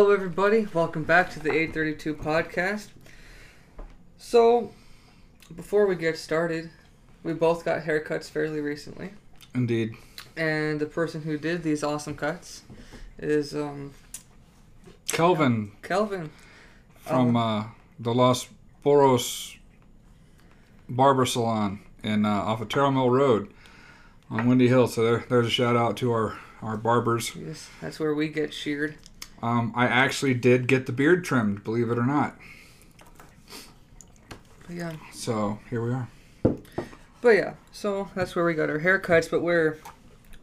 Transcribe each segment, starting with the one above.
Hello, everybody. Welcome back to the 832 podcast. So, before we get started, we both got haircuts fairly recently, Indeed. and the person who did these awesome cuts is um, Kelvin Kelvin. from uh, the Los Boros Barber Salon in uh, off of Terrell Mill Road on Windy Hill. So there, there's a shout out to our, our barbers. Yes, that's where we get sheared. Um, I actually did get the beard trimmed, believe it or not. But yeah, So here we are. but yeah. So that's where we got our haircuts. But we're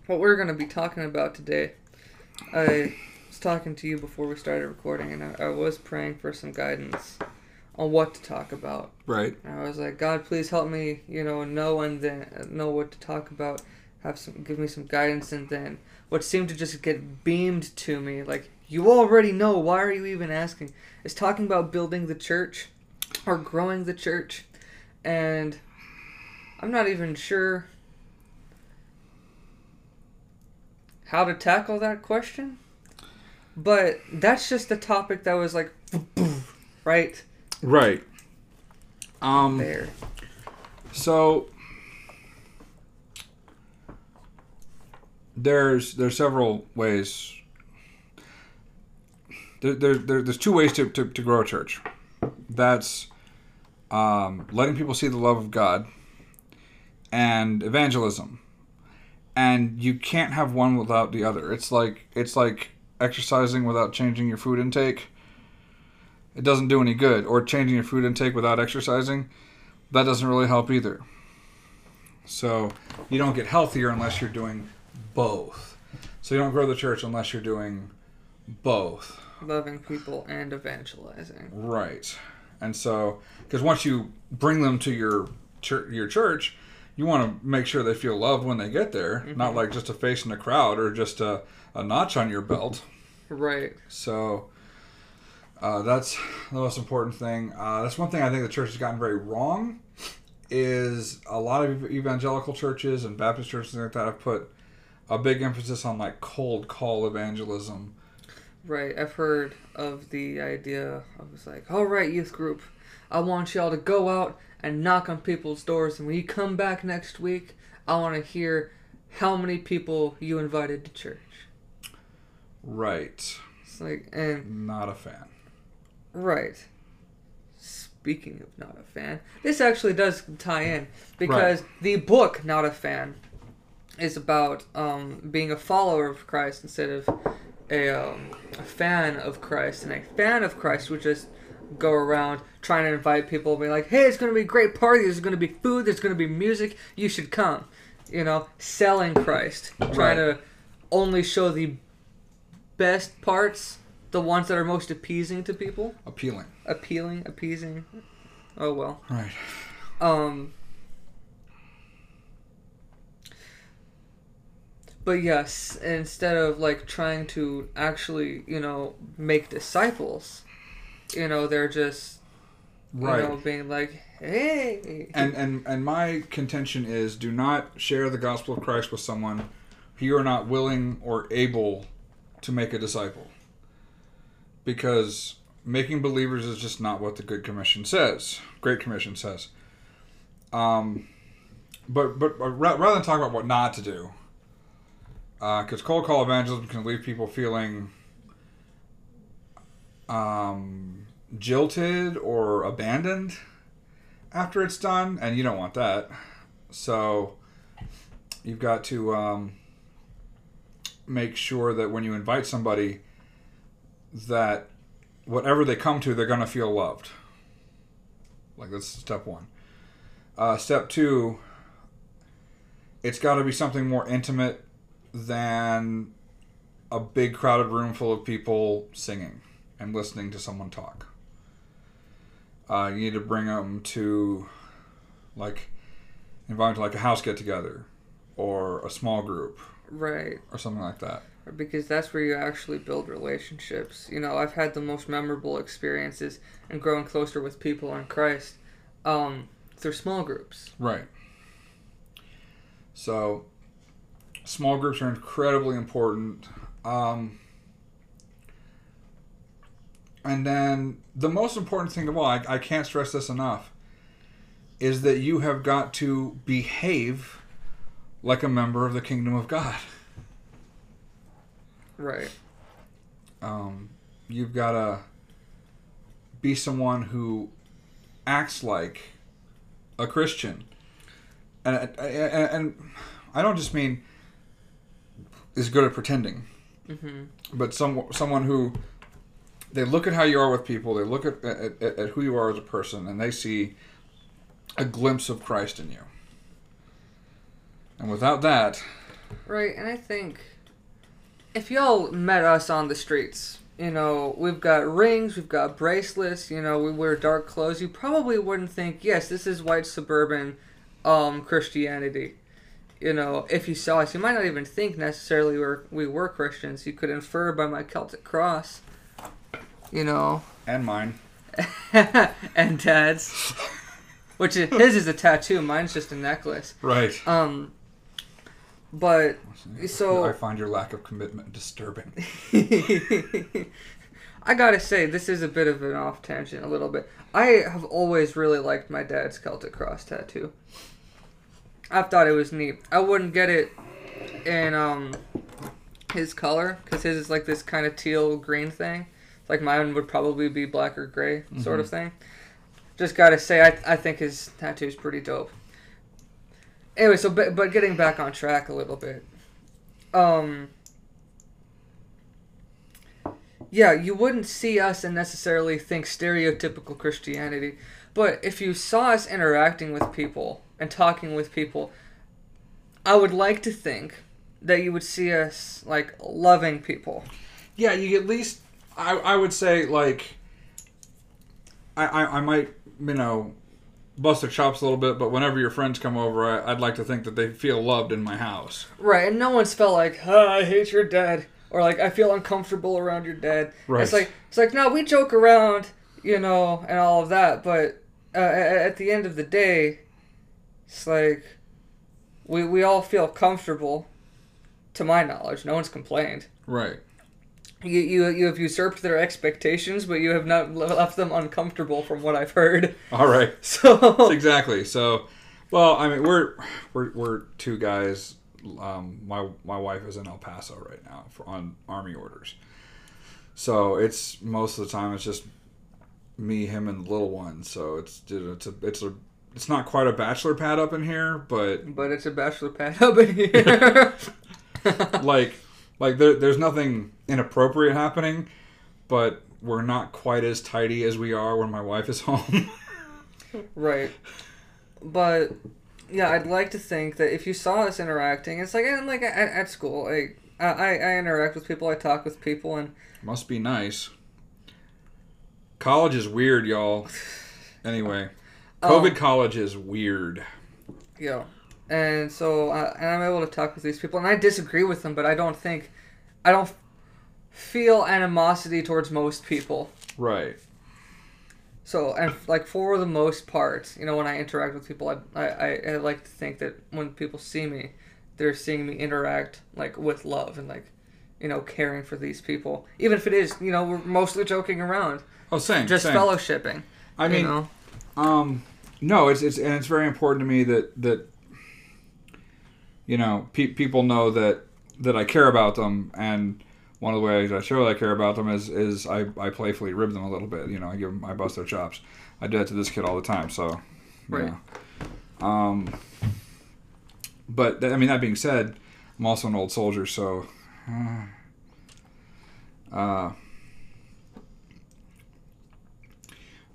what we're gonna be talking about today. I was talking to you before we started recording, and I, I was praying for some guidance on what to talk about. Right. And I was like, God, please help me, you know, know and then know what to talk about. Have some, give me some guidance, and then what seemed to just get beamed to me, like you already know. Why are you even asking? It's talking about building the church, or growing the church, and I'm not even sure how to tackle that question. But that's just a topic that was like, right Right. Um, there. So there's there's several ways. There, there, there, there's two ways to, to, to grow a church. That's um, letting people see the love of God and evangelism. And you can't have one without the other. It's like it's like exercising without changing your food intake. It doesn't do any good. Or changing your food intake without exercising that doesn't really help either. So you don't get healthier unless you're doing both. So you don't grow the church unless you're doing both. Loving people and evangelizing. Right. And so because once you bring them to your church, your church, you want to make sure they feel loved when they get there, not like just a face in the crowd or just a, a notch on your belt. Right. So uh, that's the most important thing. Uh, that's one thing I think the church has gotten very wrong. Is a lot of evangelical churches and Baptist churches like that have put a big emphasis on like cold call evangelism. Right. I've heard of the idea I was like, all right, youth group, I want y'all to go out and knock on people's doors, and when you come back next week, I want to hear how many people you invited to church. Right. It's like, and Not a fan. right. Speaking of not a fan, this actually does tie in because the book "Not a Fan" is about um, being a follower of Christ instead of a, um, a fan of Christ. And a fan of Christ would just go around trying to invite people, and be like, "Hey, it's going to be a great party. There's going to be food. There's going to be music. You should come." You know, selling Christ, trying to only show the best parts, the ones that are most appeasing to people Appealing. appealing, appeasing. Oh well. Right. Um. But yes, instead of like trying to actually, you know, make disciples, you know, they're just, you Right. know, being like, hey. And and and my contention is do not share the gospel of Christ with someone who you are not willing or able to make a disciple. Because making believers is just not what the good commission says. Great commission says. Um but, but rather than talk about what not to do, because cold call evangelism can leave people feeling um, jilted or abandoned after it's done, and you don't want that. So you've got to um, make sure that when you invite somebody, that whatever they come to, they're going to feel loved. Like that's step one. Uh, step two, it's got to be something more intimate than a big crowded room full of people singing and listening to someone talk. Uh, you need to bring them to, like, invite them to like a house get together, or a small group, Right. or something like that. Because that's where you actually build relationships. You know, I've had the most memorable experiences and growing closer with people in Christ um, through small groups. Right. So, small groups are incredibly important. Um, And then the most important thing of all, I, I can't stress this enough, is that you have got to behave like a member of the kingdom of God. Right. Um, you've got to be someone who acts like a Christian. And, and, and I don't just mean is good at pretending, hmm but some someone who they look at how you are with people, they look at, at, at, at who you are as a person, and they see a glimpse of Christ in you. And without that, Right, and I think if y'all met us on the streets, you know, we've got rings, we've got bracelets, you know, we wear dark clothes, you probably wouldn't think, yes, this is white suburban um, Christianity. You know, if you saw us, you might not even think necessarily we were, we were Christians. You could infer by my Celtic cross, you know, and mine, and Dad's, which is, his is a tattoo, mine's just a necklace. right? Um, but So- I find your lack of commitment disturbing. I gotta say, this is a bit of an off tangent, a little bit. I have always really liked my dad's Celtic cross tattoo. I've thought it was neat. I wouldn't get it in um his color because his is like this kind of teal green thing. Like mine would probably be black or gray sort of thing. Just gotta say, I I think his tattoo's pretty dope. Anyway, so but, but getting back on track a little bit. Um. Yeah, you wouldn't see us and necessarily think stereotypical Christianity, but if you saw us interacting with people and talking with people, I would like to think that you would see us like loving people. Yeah, you at least I, I would say like I, I I might you know bust their chops a little bit, but whenever your friends come over, I, I'd like to think that they feel loved in my house. Right, and no one's felt like, huh, I hate your dad, or like I feel uncomfortable around your dad. Right. It's like it's like no, we joke around, you know, and all of that, but uh, at the end of the day, it's like we we all feel comfortable. To my knowledge, no one's complained. Right. You you you have usurped their expectations, but you have not left them uncomfortable, from what I've heard. All right. So exactly. So, well, I mean, we're we're we're two guys. Um, my my wife is in El Paso right now for on army orders. So it's most of the time it's just me, him, and the little one. So it's it's a it's a it's not quite a bachelor pad up in here, but but it's a bachelor pad up in here. like like there, there's nothing inappropriate happening, but we're not quite as tidy as we are when my wife is home. Right. But yeah, I'd like to think that if you saw us interacting, it's like and like at, at school, like I, I I interact with people, I talk with people, and Must be nice. College is weird, y'all. Anyway, COVID Um, college is weird. Yeah, and so uh, and I'm able to talk with these people, and I disagree with them, but I don't think I don't feel animosity towards most people. Right. So and like for the most part, you know, when I interact with people, I, I I like to think that when people see me, they're seeing me interact like with love and like, you know, caring for these people, even if it is, you know, we're mostly joking around, Oh, same. just same. fellowshipping. I you mean, know? um, no, it's it's and it's very important to me that that you know pe- people know that that I care about them, and one of the ways I show that I care about them is is I, I playfully rib them a little bit. You know, I give them I bust their chops. I do that to this kid all the time. So, Right. know. Um, but th- I mean, that being said, I'm also an old soldier, so. Uh,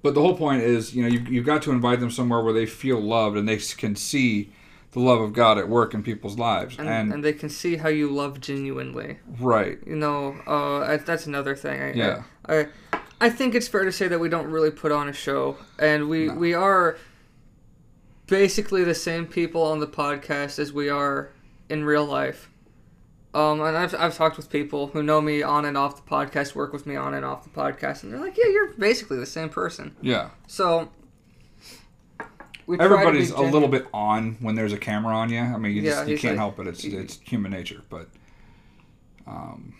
but the whole point is, you know, you've, you've got to invite them somewhere where they feel loved and they can see the love of God at work in people's lives. And, And, and they can see how you love genuinely. right, You know, uh, I- that's another thing. I, Yeah. I, I, I think it's fair to say that we don't really put on a show, and we No. we are basically the same people on the podcast as we are in real life. Um, and I've, I've talked with people who know me on and off the podcast, work with me on and off the podcast, and they're like, "Yeah, you're basically the same person." yeah. So we try to be Everybody's a little bit on when there's a camera on you. I mean, you, Yeah, just, you can't like- help it. It's he- it's human nature. But um,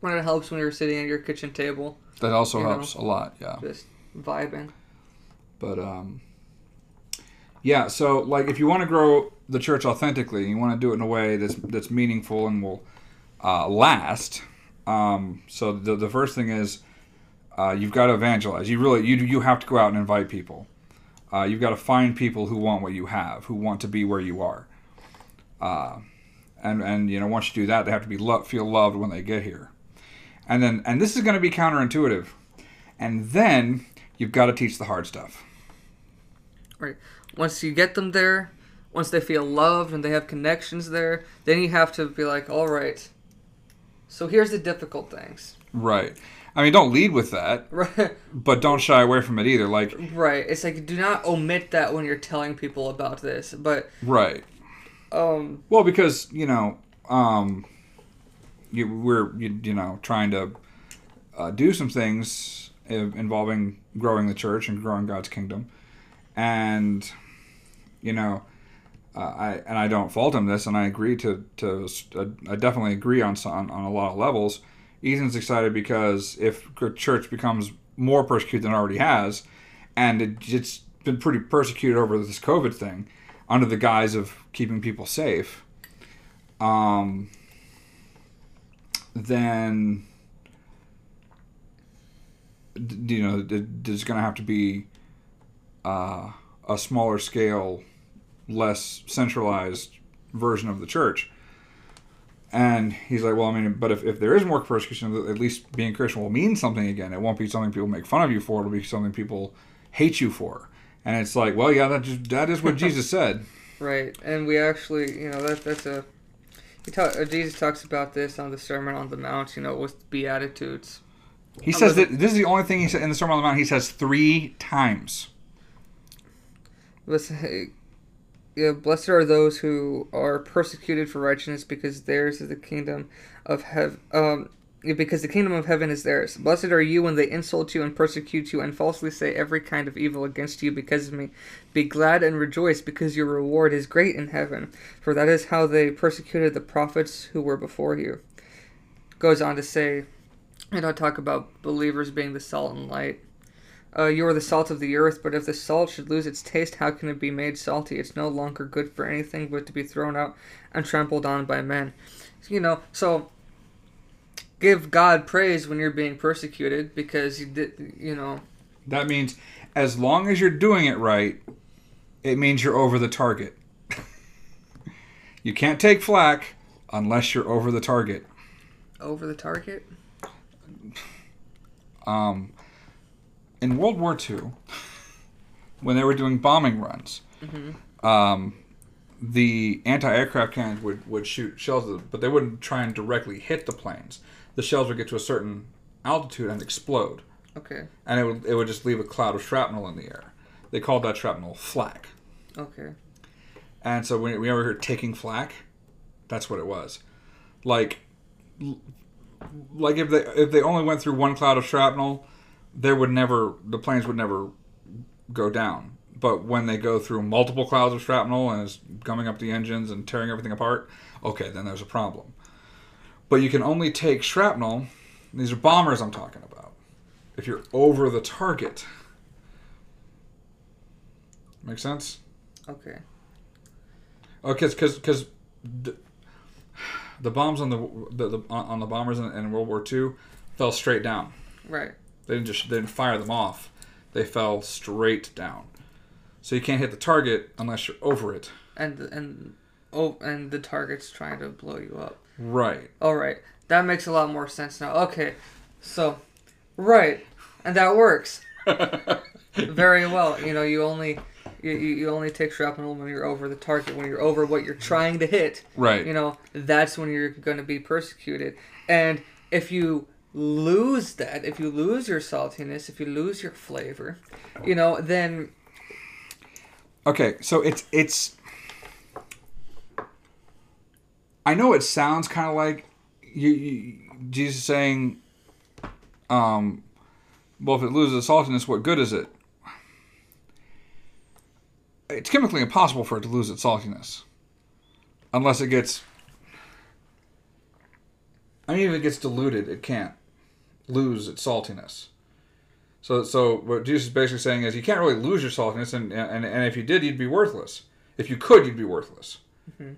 when it helps when you're sitting at your kitchen table, That also You know. helps a lot. Yeah. just vibing. But um, yeah. So like, if you want to grow the church authentically, you want to do it in a way that's that's meaningful and will uh, last. Um, so the the first thing is uh, you've got to evangelize. You really you you have to go out and invite people. Uh, you've got to find people who want what you have, who want to be where you are. Uh, and and you know once you do that, they have to be lo- feel loved when they get here. And then and this is going to be counterintuitive. And then you've got to teach the hard stuff. Right. Once you get them there, once they feel loved and they have connections there, then you have to be like, all right. So here's the difficult things. Right. I mean, don't lead with that, Right. but don't shy away from it either. Like, Right. It's like do not omit that when you're telling people about this. But right. um Well, because you know, um, you we're you, you know trying to uh, do some things involving growing the church and growing God's kingdom, and you know, I and I don't fault him this, and I agree to to uh, I definitely agree on some, on a lot of levels. Ethan's excited because if church becomes more persecuted than it already has, and it, it's been pretty persecuted over this COVID thing, under the guise of keeping people safe, um, then you know there's going to have to be uh, a smaller scale, less centralized version of the church. And he's like, well, I mean, but if, if there is more persecution, at least being Christian will mean something again. It won't be something people make fun of you for. It'll be something people hate you for. And it's like, well, yeah, that just, that is what Jesus said. right. And we actually you know that that's a he talk, uh, Jesus talks about this on the Sermon on the Mount, you know, with Beatitudes. He I'm says that this is the only thing he said in the Sermon on the Mount. He says three times. Listen, yeah, blessed are those who are persecuted for righteousness, because theirs is the kingdom of heaven. Um, because the kingdom of heaven is theirs. Blessed are you when they insult you and persecute you and falsely say every kind of evil against you because of me. Be glad and rejoice, because your reward is great in heaven. For that is how they persecuted the prophets who were before you. Goes on to say, and I talk about believers being the salt and light. Uh, you are the salt of the earth, but if the salt should lose its taste, how can it be made salty? It's no longer good for anything but to be thrown out and trampled on by men. You know, so give God praise when you're being persecuted because you did, you know, That means as long as you're doing it right, it means you're over the target. you can't take flack unless you're over the target. over the target. Um, in World War II, when they were doing bombing runs, um, the anti-aircraft cannons would, would shoot shells, at them, but they wouldn't try and directly hit the planes. The shells would get to a certain altitude and explode, Okay, and it would it would just leave a cloud of shrapnel in the air. They called that shrapnel flak. okay, And so when we ever heard taking flak, that's what it was. Like, like if they if they only went through one cloud of shrapnel, there would never the planes would never go down. But when they go through multiple clouds of shrapnel and it's gumming up the engines and tearing everything apart, okay, then there's a problem. But you can only take shrapnel. These are bombers I'm talking about. If you're over the target. Make sense? okay. Oh, okay, because because the, the bombs on the, the, the on the bombers in, in World War II fell straight down. Right. They didn't just they didn't fire them off. They fell straight down. So you can't hit the target unless you're over it. And and oh, and the target's trying to blow you up. Right. All right, that makes a lot more sense now. Okay, so right, and that works very well. You know, you only you, you only take shrapnel when you're over the target. When you're over what you're trying to hit, Right. you know, that's when you're going to be persecuted. And if you lose that, if you lose your saltiness, if you lose your flavor, you know, then Okay, so it's it's. I know it sounds kind of like you, you Jesus saying, um, "Well, if it loses saltiness, what good is it?" It's chemically impossible for it to lose its saltiness, unless it gets I mean, if it gets diluted, it can't lose its saltiness. So, so what Jesus is basically saying is you can't really lose your saltiness, and, and, and if you did, you'd be worthless. If you could, you'd be worthless. Mhm.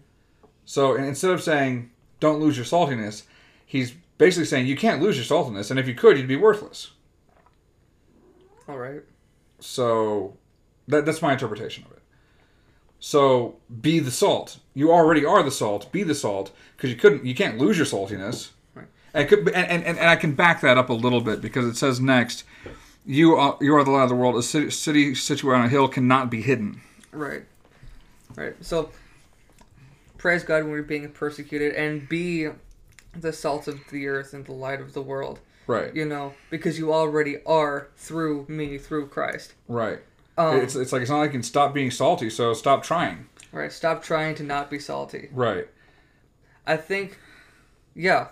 So instead of saying don't lose your saltiness, he's basically saying you can't lose your saltiness, and if you could, you'd be worthless. All right. So that, that's my interpretation of it. So be the salt. You already are the salt. Be the salt because you couldn't. You can't lose your saltiness. Could, and, and, and I can back that up a little bit because it says next, you are you are the light of the world. A city, city situated on a hill cannot be hidden. Right. Right. So praise God when we're being persecuted and be the salt of the earth and the light of the world. Right. You know, because you already are through me, through Christ. Right. Um, it's it's like it's not like you can stop being salty. So stop trying. right. Stop trying to not be salty. Right. I think, yeah,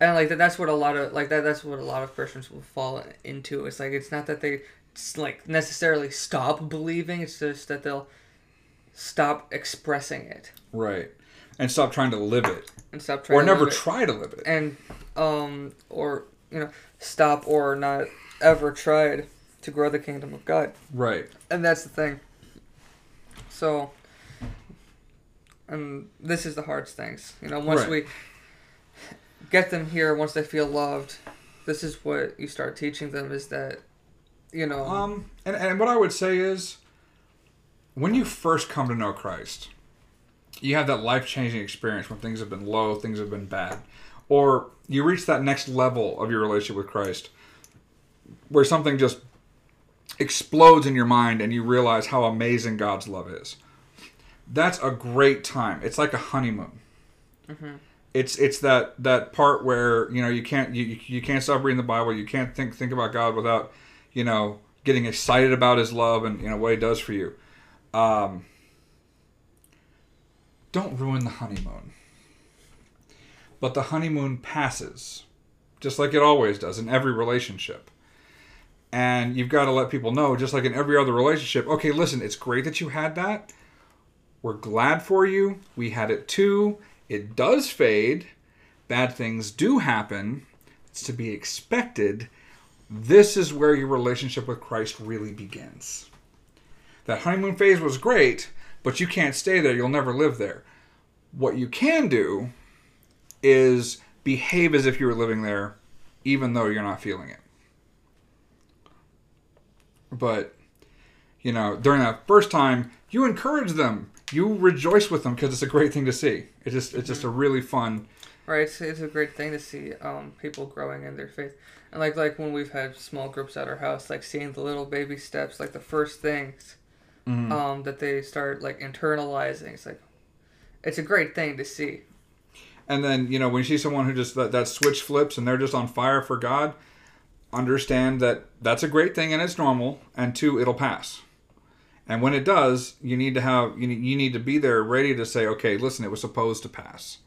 and like that, that's what a lot of like that. That's what a lot of Christians will fall into. It's like it's not that they like necessarily stop believing. It's just that they'll stop expressing it Right. And stop trying to live it, and stop trying or never try to live it. and um or you know stop or not ever tried to grow the kingdom of God. Right. And that's the thing. So, and this is the hardest things. You know, once Right. we get them here, once they feel loved, this is what you start teaching them is that, you know, Um, and, and what I would say is, when you first come to know Christ, you have that life changing experience when things have been low, things have been bad, or you reach that next level of your relationship with Christ, where something just explodes in your mind and you realize how amazing God's love is. That's a great time. It's like a honeymoon. It's it's that that part where you know you can't you, you- can't stop reading the Bible. You can't think think about God without you know getting excited about His love and you know what He does for you. Um, don't ruin the honeymoon. But the honeymoon passes, just like it always does in every relationship. And you've got to let people know, just like in every other relationship, okay, listen, it's great that you had that. We're glad for you. We had it too. It does fade. Bad things do happen. It's to be expected. This is where your relationship with Christ really begins. That honeymoon phase was great, but you can't stay there. You'll never live there. What you can do is behave as if you were living there, even though you're not feeling it. But, you know, during that first time, you encourage them. You rejoice with them because it's a great thing to see. It's just, it's just a really fun. right? It's, it's a great thing to see um people growing in their faith, and like like when we've had small groups at our house, like seeing the little baby steps, like the first things, Mhm. um that they start like internalizing. It's like, it's a great thing to see. And then, you know, when you see someone who just that, that switch flips and they're just on fire for God, understand that that's a great thing and it's normal. And two, it'll pass. And when it does, you need to have you need, you need to be there ready to say, okay, listen, it was supposed to pass.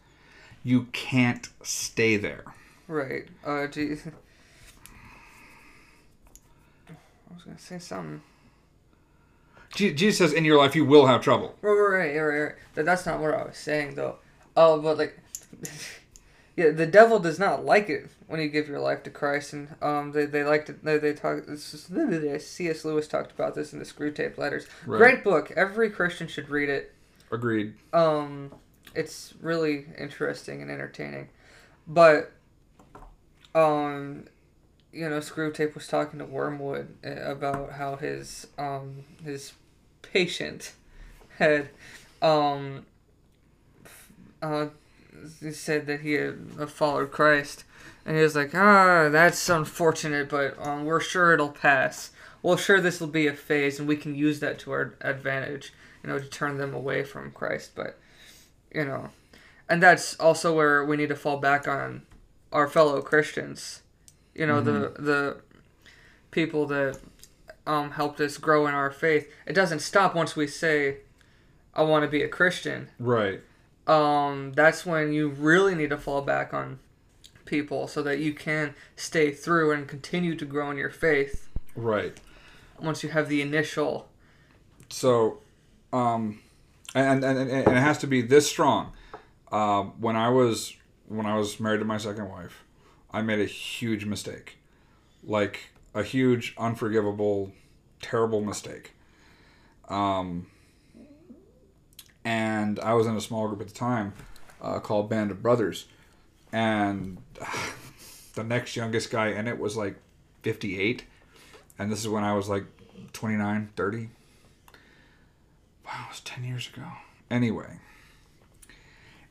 You can't stay there. Right. Uh, geez. I was gonna say something. Jesus says, in your life you will have trouble. Right, right, right, right, right. That, that's not what I was saying though. Oh, but like, yeah, the devil does not like it when you give your life to Christ, and um, they they like to they, they talk. This is, C.S. Lewis talked about this in the Screwtape Letters. Right. Great book. Every Christian should read it. Agreed. Um, it's really interesting and entertaining, but um, you know, Screwtape was talking to Wormwood uh, about how his um his patient had um uh said that he had uh, followed Christ, and he was like, ah, that's unfortunate, but um, we're sure it'll pass. Well, sure, this will be a phase, and we can use that to our advantage, you know, to turn them away from Christ. But, you know, and that's also where we need to fall back on our fellow Christians, you know, the the people that um, helped us grow in our faith. It doesn't stop once we say, "I want to be a Christian." Right. Um, that's when you really need to fall back on people so that you can stay through and continue to grow in your faith Right. once you have the initial So, um, and, and, and, and it has to be this strong. Um, when I was when I was married to my second wife, I made a huge mistake. Like a huge, unforgivable, terrible mistake. Um, and I was in a small group at the time uh, called Band of Brothers. And the next youngest guy in it was like 58. And this is when I was like 29, 30. Wow, it was 10 years ago. Anyway.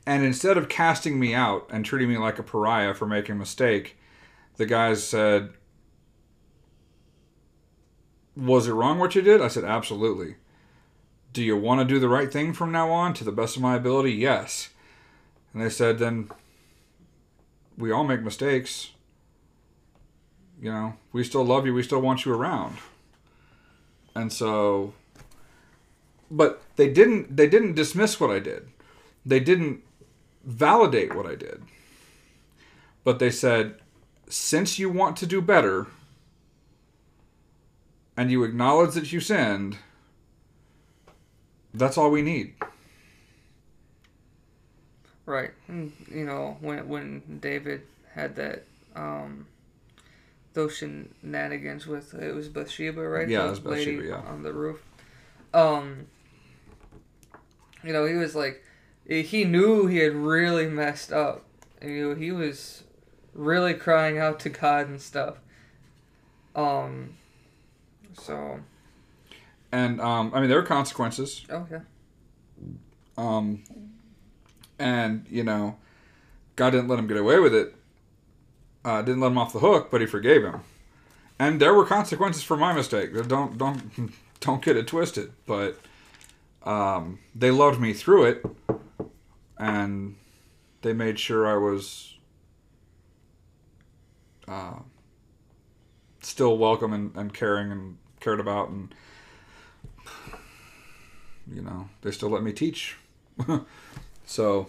And instead of casting me out and treating me like a pariah for making a mistake, the guys said, Was it wrong what you did? I said, Absolutely. Do you want to do the right thing from now on to the best of my ability? Yes. And they said, Then we all make mistakes. You know, we still love you, we still want you around. And so but they didn't they didn't dismiss what I did. They didn't validate what I did. But they said, since you want to do better and you acknowledge that you sinned, that's all we need. Right. And, you know, when when David had that um those shenanigans with it was Bathsheba, right? Yeah, The it was Bathsheba, yeah. on the roof. Um you know, he was like he knew he had really messed up. You know, he was really crying out to God and stuff. Um so And um, I mean, there are consequences. oh yeah. Um, and you know, God didn't let him get away with it. Uh, didn't let him off the hook, but He forgave him. And there were consequences for my mistake. Don't don't don't get it twisted. But um, they loved me through it, and they made sure I was uh, still welcome and, and caring and cared about and you know they still let me teach. So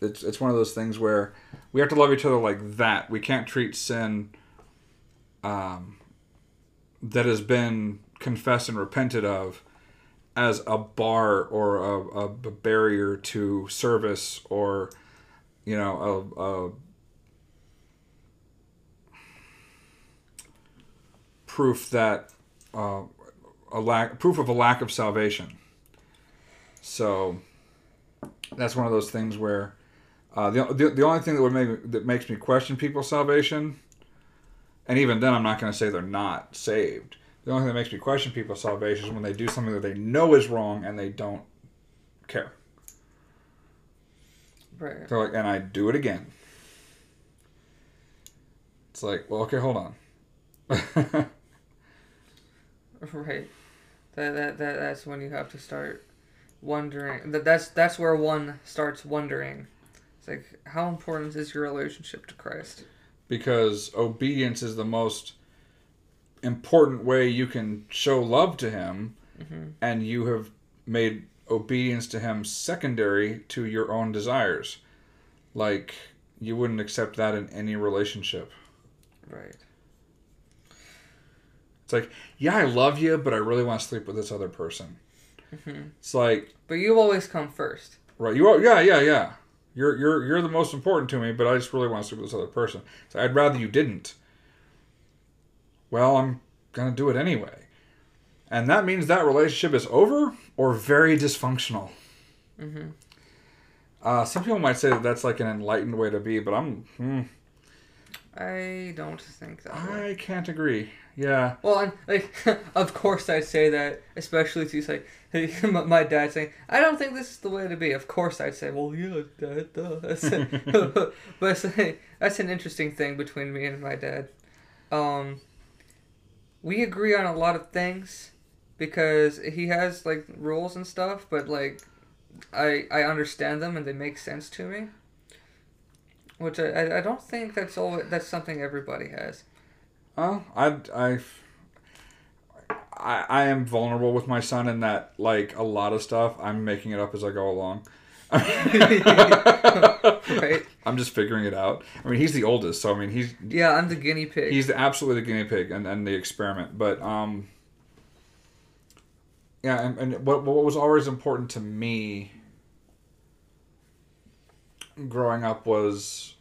it's it's one of those things where we have to love each other like that. We can't treat sin um, that has been confessed and repented of as a bar or a, a, barrier to service or you know a, a proof that uh, a lack proof of a lack of salvation so that's one of those things where uh, the, the, the only thing that would make that makes me question people's salvation, and even then I'm not going to say they're not saved. The only thing that makes me question people's salvation is when they do something that they know is wrong and they don't care. Right. They're like, and I do it again. It's like, well, okay, hold on. Right. That, that that that's when you have to start wondering. That that's that's where one starts wondering. It's like how important is your relationship to Christ? because obedience is the most important way you can show love to him Mhm. and you have made obedience to him secondary to your own desires like you wouldn't accept that in any relationship Right. it's like yeah i love you but i really want to sleep with this other person Mhm. it's like But you always come first. right you are yeah yeah yeah. You're you're you're the most important to me but i just really want to sleep with this other person. So i'd rather you didn't. Well i'm gonna do it anyway. And that means that relationship is over or very dysfunctional. Hmm uh, some people might say that that's like an enlightened way to be but i'm hmm, I don't think that. way. i can't agree yeah Well, and like, of course I'd say that, especially to say my my dad saying, "I don't think this is the way to be." Of course I'd say, "Well, yeah, dad, duh." That's- but it's like, that's an interesting thing between me and my dad. Um, we agree on a lot of things because he has like rules and stuff, but like, I I understand them and they make sense to me. Which I, I- don't think that's all that's something everybody has. Oh, I, I, I, I am vulnerable with my son in that, like a lot of stuff, I'm making it up as I go along. Right. I'm just figuring it out. I mean, he's the oldest, so I mean, he's Yeah, I'm the guinea pig. he's the, absolutely the guinea pig and, and the experiment. But um, yeah, and, and what what was always important to me growing up was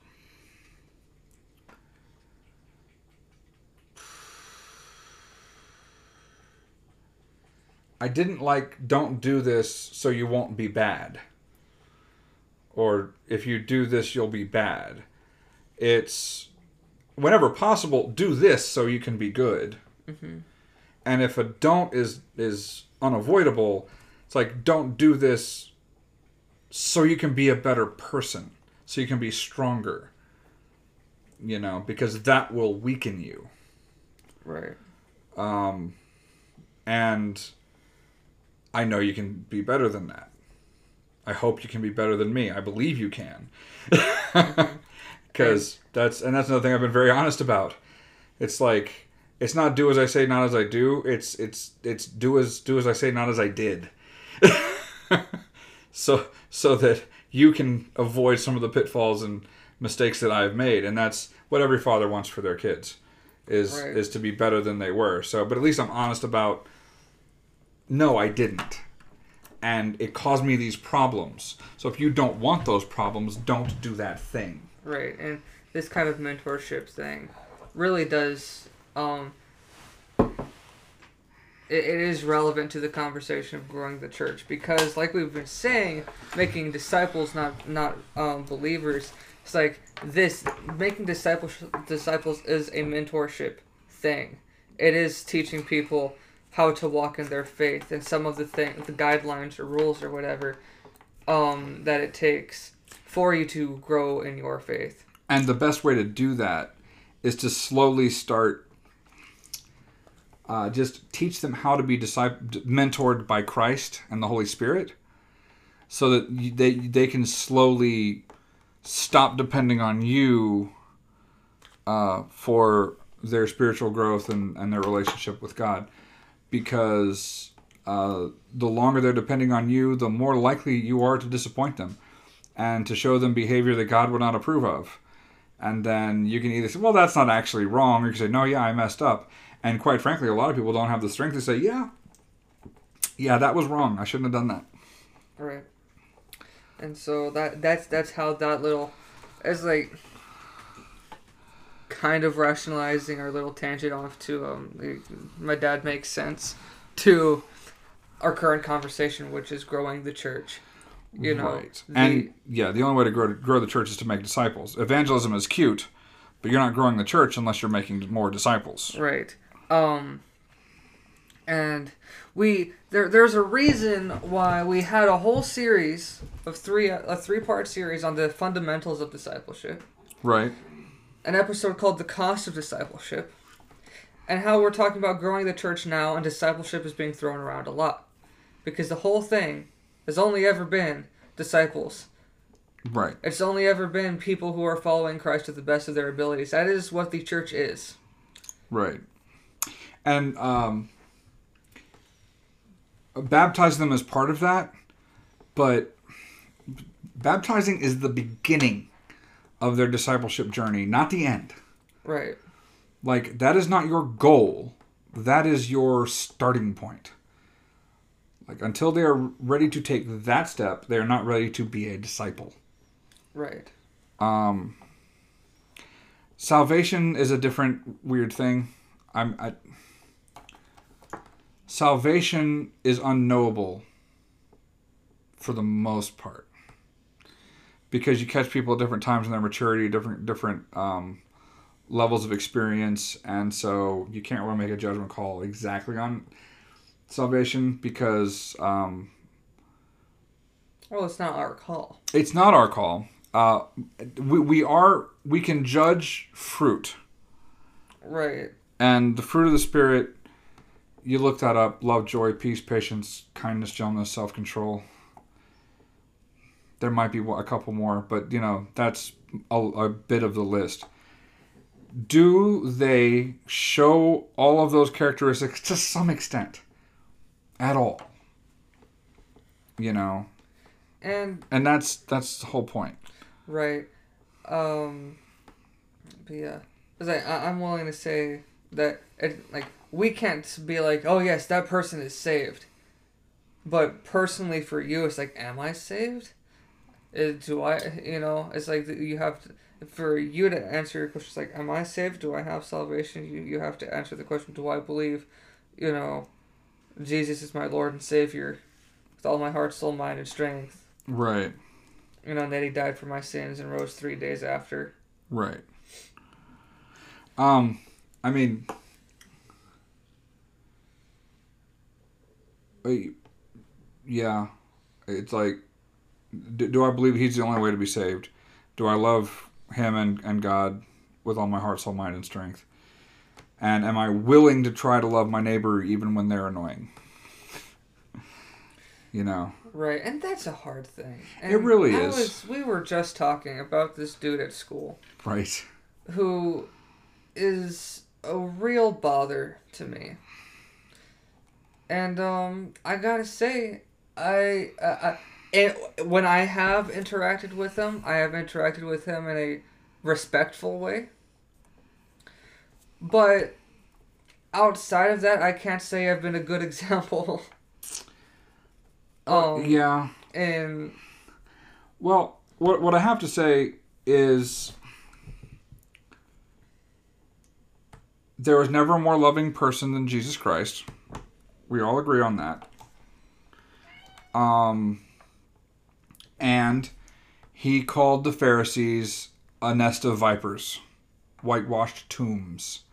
I didn't like don't do this so you won't be bad. Or if you do this you'll be bad. It's whenever possible do this so you can be good. Mm-hmm. And if a don't is is unavoidable, it's like don't do this so you can be a better person, so you can be stronger. You know, because that will weaken you. Right. Um, and I know you can be better than that. I hope you can be better than me. I believe you can. Because that's and that's another thing I've been very honest about. It's like it's not do as I say, not as I do. It's it's it's do as do as I say, not as I did. so so that you can avoid some of the pitfalls and mistakes that I've made, and that's what every father wants for their kids is Right. is to be better than they were. So, but at least I'm honest about. No, I didn't, and it caused me these problems. So if you don't want those problems, don't do that thing. Right, and this kind of mentorship thing really does. Um, it, it is relevant to the conversation of growing the church because, like we've been saying, making disciples, not not um, believers. It's like this making disciples disciples is a mentorship thing. It is teaching people how to walk in their faith and some of the thing, the guidelines or rules or whatever um, that it takes for you to grow in your faith. And the best way to do that is to slowly start. Uh, just teach them how to be disciple, mentored by Christ and the Holy Spirit, so that they they can slowly stop depending on you uh, for their spiritual growth and, and their relationship with God, because uh, the longer they're depending on you, the more likely you are to disappoint them, and to show them behavior that God would not approve of and then you can either say, "Well, that's not actually wrong," or you can say, "No, yeah, I messed up." And quite frankly, a lot of people don't have the strength to say, "Yeah, yeah, that was wrong. I shouldn't have done that." Right. And so that that's that's how that little it's like kind of rationalizing our little tangent off to um my dad makes sense to our current conversation which is growing the church. You know. right? the- and yeah, the only way to grow grow the church is to make disciples. Evangelism is cute, but you're not growing the church unless you're making more disciples. Right. Um and we there there's a reason why we had a whole series of three a three part series on the fundamentals of discipleship. Right. An episode called The Cost of Discipleship. And how we're talking about growing the church now and discipleship is being thrown around a lot. Because the whole thing has only ever been disciples. Right. It's only ever been people who are following Christ to the best of their abilities. That is what the church is. Right. And um, baptizing them as part of that, but baptizing is the beginning of their discipleship journey, not the end. Right. Like, that is not your goal, that is your starting point. Like, until they are ready to take that step, they are not ready to be a disciple. Right. Um, salvation is a different weird thing. I'm I, salvation is unknowable for the most part because you catch people at different times in their maturity, different different um, levels of experience, and so you can't really make a judgment call exactly on salvation because um, Well, it's not our call. it's not our call. Uh, we, we are we can judge fruit, Right. and the fruit of the spirit. You look that up: love, joy, peace, patience, kindness, gentleness, self control. There might be a couple more, but you know that's a, a bit of the list. Do they show all of those characteristics to some extent, at all? You know, And and that's that's the whole point. right. Um. But yeah, 'Cause I, I I'm willing to say that it like we can't be like, oh yes, that person is saved. But personally, for you, it's like, am I saved? Uh, do I? You know, it's like you have to. For you to answer your question, it's like, am I saved? Do I have salvation? You you have to answer the question, do I believe? You know, Jesus is my Lord and Savior with all my heart, soul, mind, and strength. Right. You know, and that He died for my sins and rose three days after. Right. Um, I mean, yeah, it's like, do, do I believe he's the only way to be saved? Do I love him and, and God with all my heart, soul, mind, and strength? And am I willing to try to love my neighbor even when they're annoying? You know, Right, and that's a hard thing. And It really is. Was, we were just talking about this dude at school right? who is a real bother to me. And um, I gotta say, I, uh, I and when I have interacted with him, I have interacted with him in a respectful way. But outside of that, I can't say I've been a good example. um, yeah. and Well, what what I have to say is there was never a more loving person than Jesus Christ. We all agree on that. Um and he called the Pharisees a nest of vipers, whitewashed tombs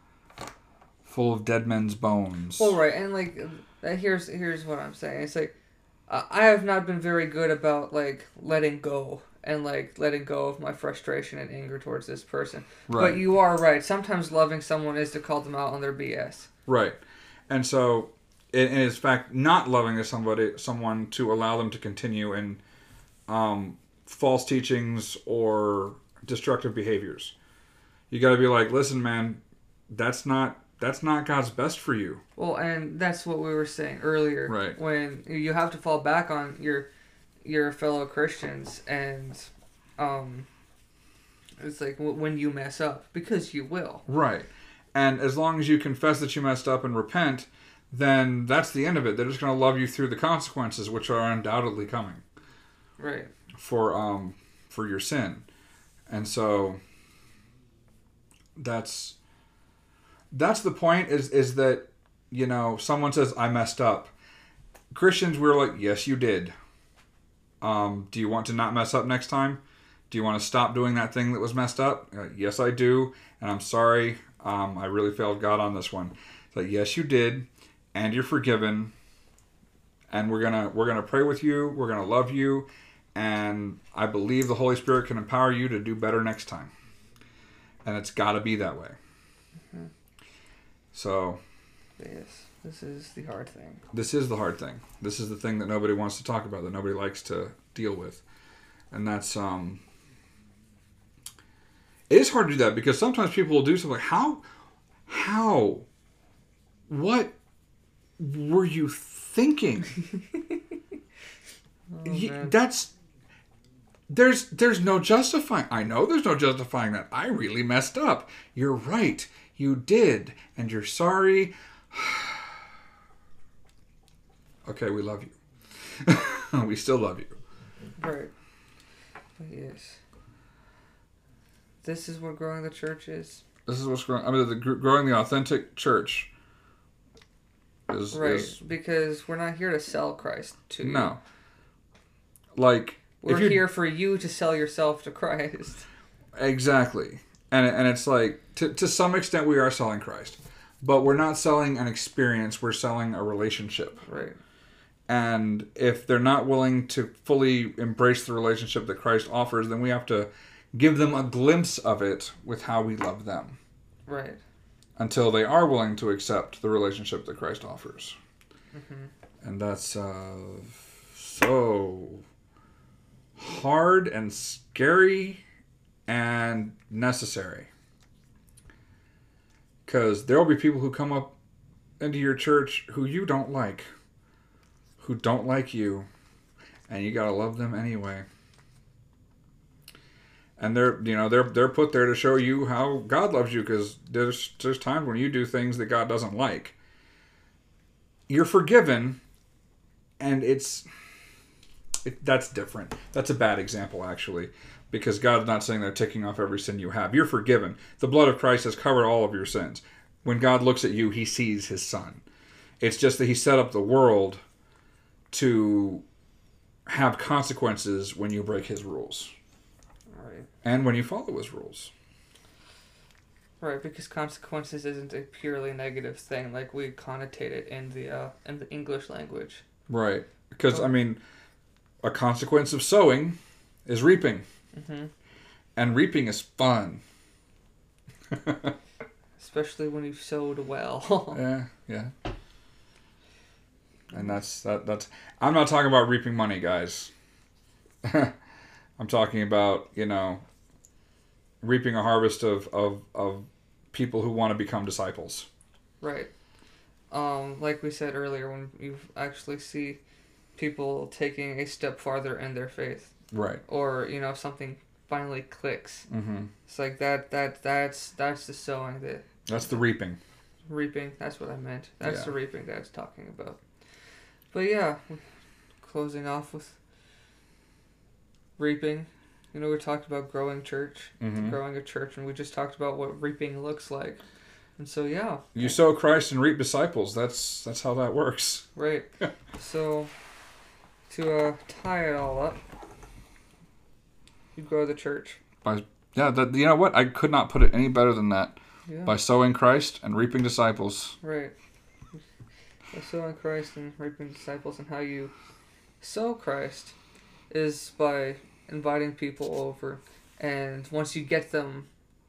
full of dead men's bones. Well, right, and like, uh, here's here's what I'm saying. It's like, I have not been very good about like letting go and like letting go of my frustration and anger towards this person. Right. But you are right. Sometimes loving someone is to call them out on their BS. Right. And so, it, it is fact not loving somebody, someone to allow them to continue in um, false teachings or destructive behaviors. You got to be like, listen, man, that's not that's not God's best for you. Well, and that's what we were saying earlier. Right. When you have to fall back on your your fellow Christians and um it's like when you mess up because you will. Right. And as long as you confess that you messed up and repent, then that's the end of it. They're just going to love you through the consequences, which are undoubtedly coming. Right. for um for your sin. And so that's that's the point is is that you know someone says i messed up. Christians we're like yes you did. Um do you want to not mess up next time? Do you want to stop doing that thing that was messed up? Uh, yes i do and i'm sorry. Um i really failed god on this one. It's like yes you did and you're forgiven and we're gonna we're gonna pray with you we're gonna love you and I believe the Holy Spirit can empower you to do better next time. And it's got to be that way. So, Yes. This is the hard thing. this is the hard thing. This is the thing that nobody wants to talk about, that nobody likes to deal with. And that's um it is hard to do that because sometimes people will do something like how how what were you thinking? Oh, that's there's there's no justifying i know there's no justifying that i really messed up you're right you did and you're sorry okay we love you we still love you Right. But yes. This is what growing the church is. this is what's growing i mean the gr- growing the authentic church is, Right. is Because we're not here to sell Christ to you. no like We're here for you to sell yourself to Christ. Exactly. And and it's like to to some extent we are selling Christ. But we're not selling an experience, we're selling a relationship. Right. And if they're not willing to fully embrace the relationship that Christ offers, then we have to give them a glimpse of it with how we love them Right. Until they are willing to accept the relationship that Christ offers. Mm-hmm. And that's uh, so hard and scary and necessary. Because there will be people who come up into your church who you don't like, who don't like you, and you gotta love them anyway. And they're you know they're they're put there to show you how God loves you because there's there's times when you do things that God doesn't like. You're forgiven, and it's it, that's different. That's a bad example actually, because God's not saying they're ticking off every sin you have. You're forgiven. The blood of Christ has covered all of your sins. When God looks at you, He sees His Son, It's just that he set up the world to have consequences when you break his rules Right. and when you follow his rules. Right, because consequences isn't a purely negative thing like we connotate it in the uh, in the English language. Right. Because, I mean, a consequence of sowing is reaping, hmm and reaping is fun. Especially when you've sowed well. Yeah, yeah. And that's that. That's. I'm not talking about reaping money, guys. I'm talking about you know, reaping a harvest of of of people who want to become disciples. right. Um, like we said earlier, when you actually see people taking a step farther in their faith, Right. or you know something finally clicks, Mm-hmm. it's like that. That that's that's the sowing, the That's the reaping. reaping. That's what I meant. That's Yeah. the reaping that I was talking about. But yeah, closing off with reaping. You know, we talked about growing church, Mm-hmm. growing a church, and we just talked about what reaping looks like. And so yeah, You sow Christ and reap disciples. That's that's how that works. right. so to uh, tie it all up, you grow the church. By Yeah. That you know what? I could not put it any better than that. Yeah. By sowing Christ and reaping disciples. Right. By sowing Christ and reaping disciples, and how you sow Christ is by inviting people over, and once you get them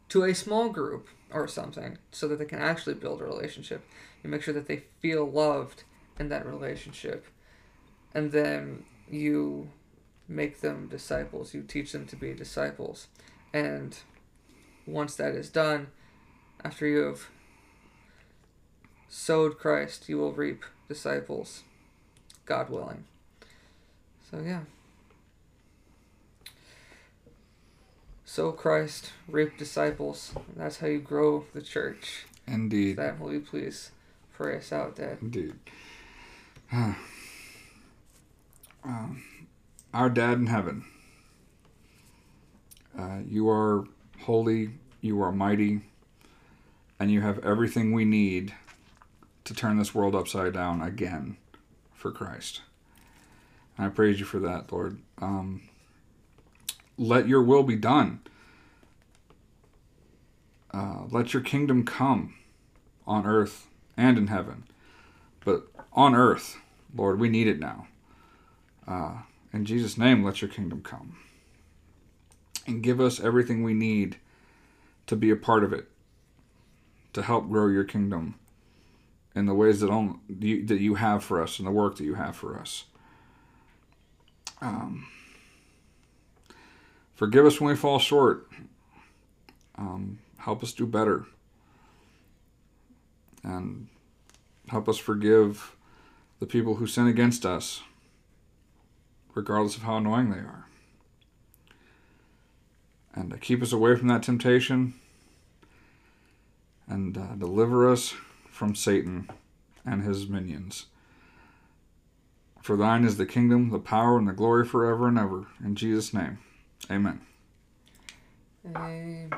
to a small group or something, so that they can actually build a relationship, you make sure that they feel loved in that relationship, and then you make them disciples. You teach them to be disciples, and once that is done, after you have sowed Christ, you will reap disciples, God willing. So, yeah. Sow Christ, reap disciples. And That's how you grow the church. Indeed. That will you please pray us out, Dad? Indeed. um, our Dad in heaven, uh, you are holy, you are mighty, and you have everything we need to turn this world upside down again for Christ. And I praise you for that, Lord. Um, let your will be done. Uh, let your kingdom come on earth and in heaven. But on earth, Lord, we need it now. Uh, in Jesus' name, let your kingdom come. And give us everything we need to be a part of it, to help grow your kingdom in the ways that, only, you, that you have for us and the work that you have for us. Um, forgive us when we fall short. Um, help us do better. And help us forgive the people who sin against us, regardless of how annoying they are. And uh, keep us away from that temptation and uh, deliver us from Satan and his minions. For thine is the kingdom, the power, and the glory forever and ever. In Jesus' name, amen. Amen.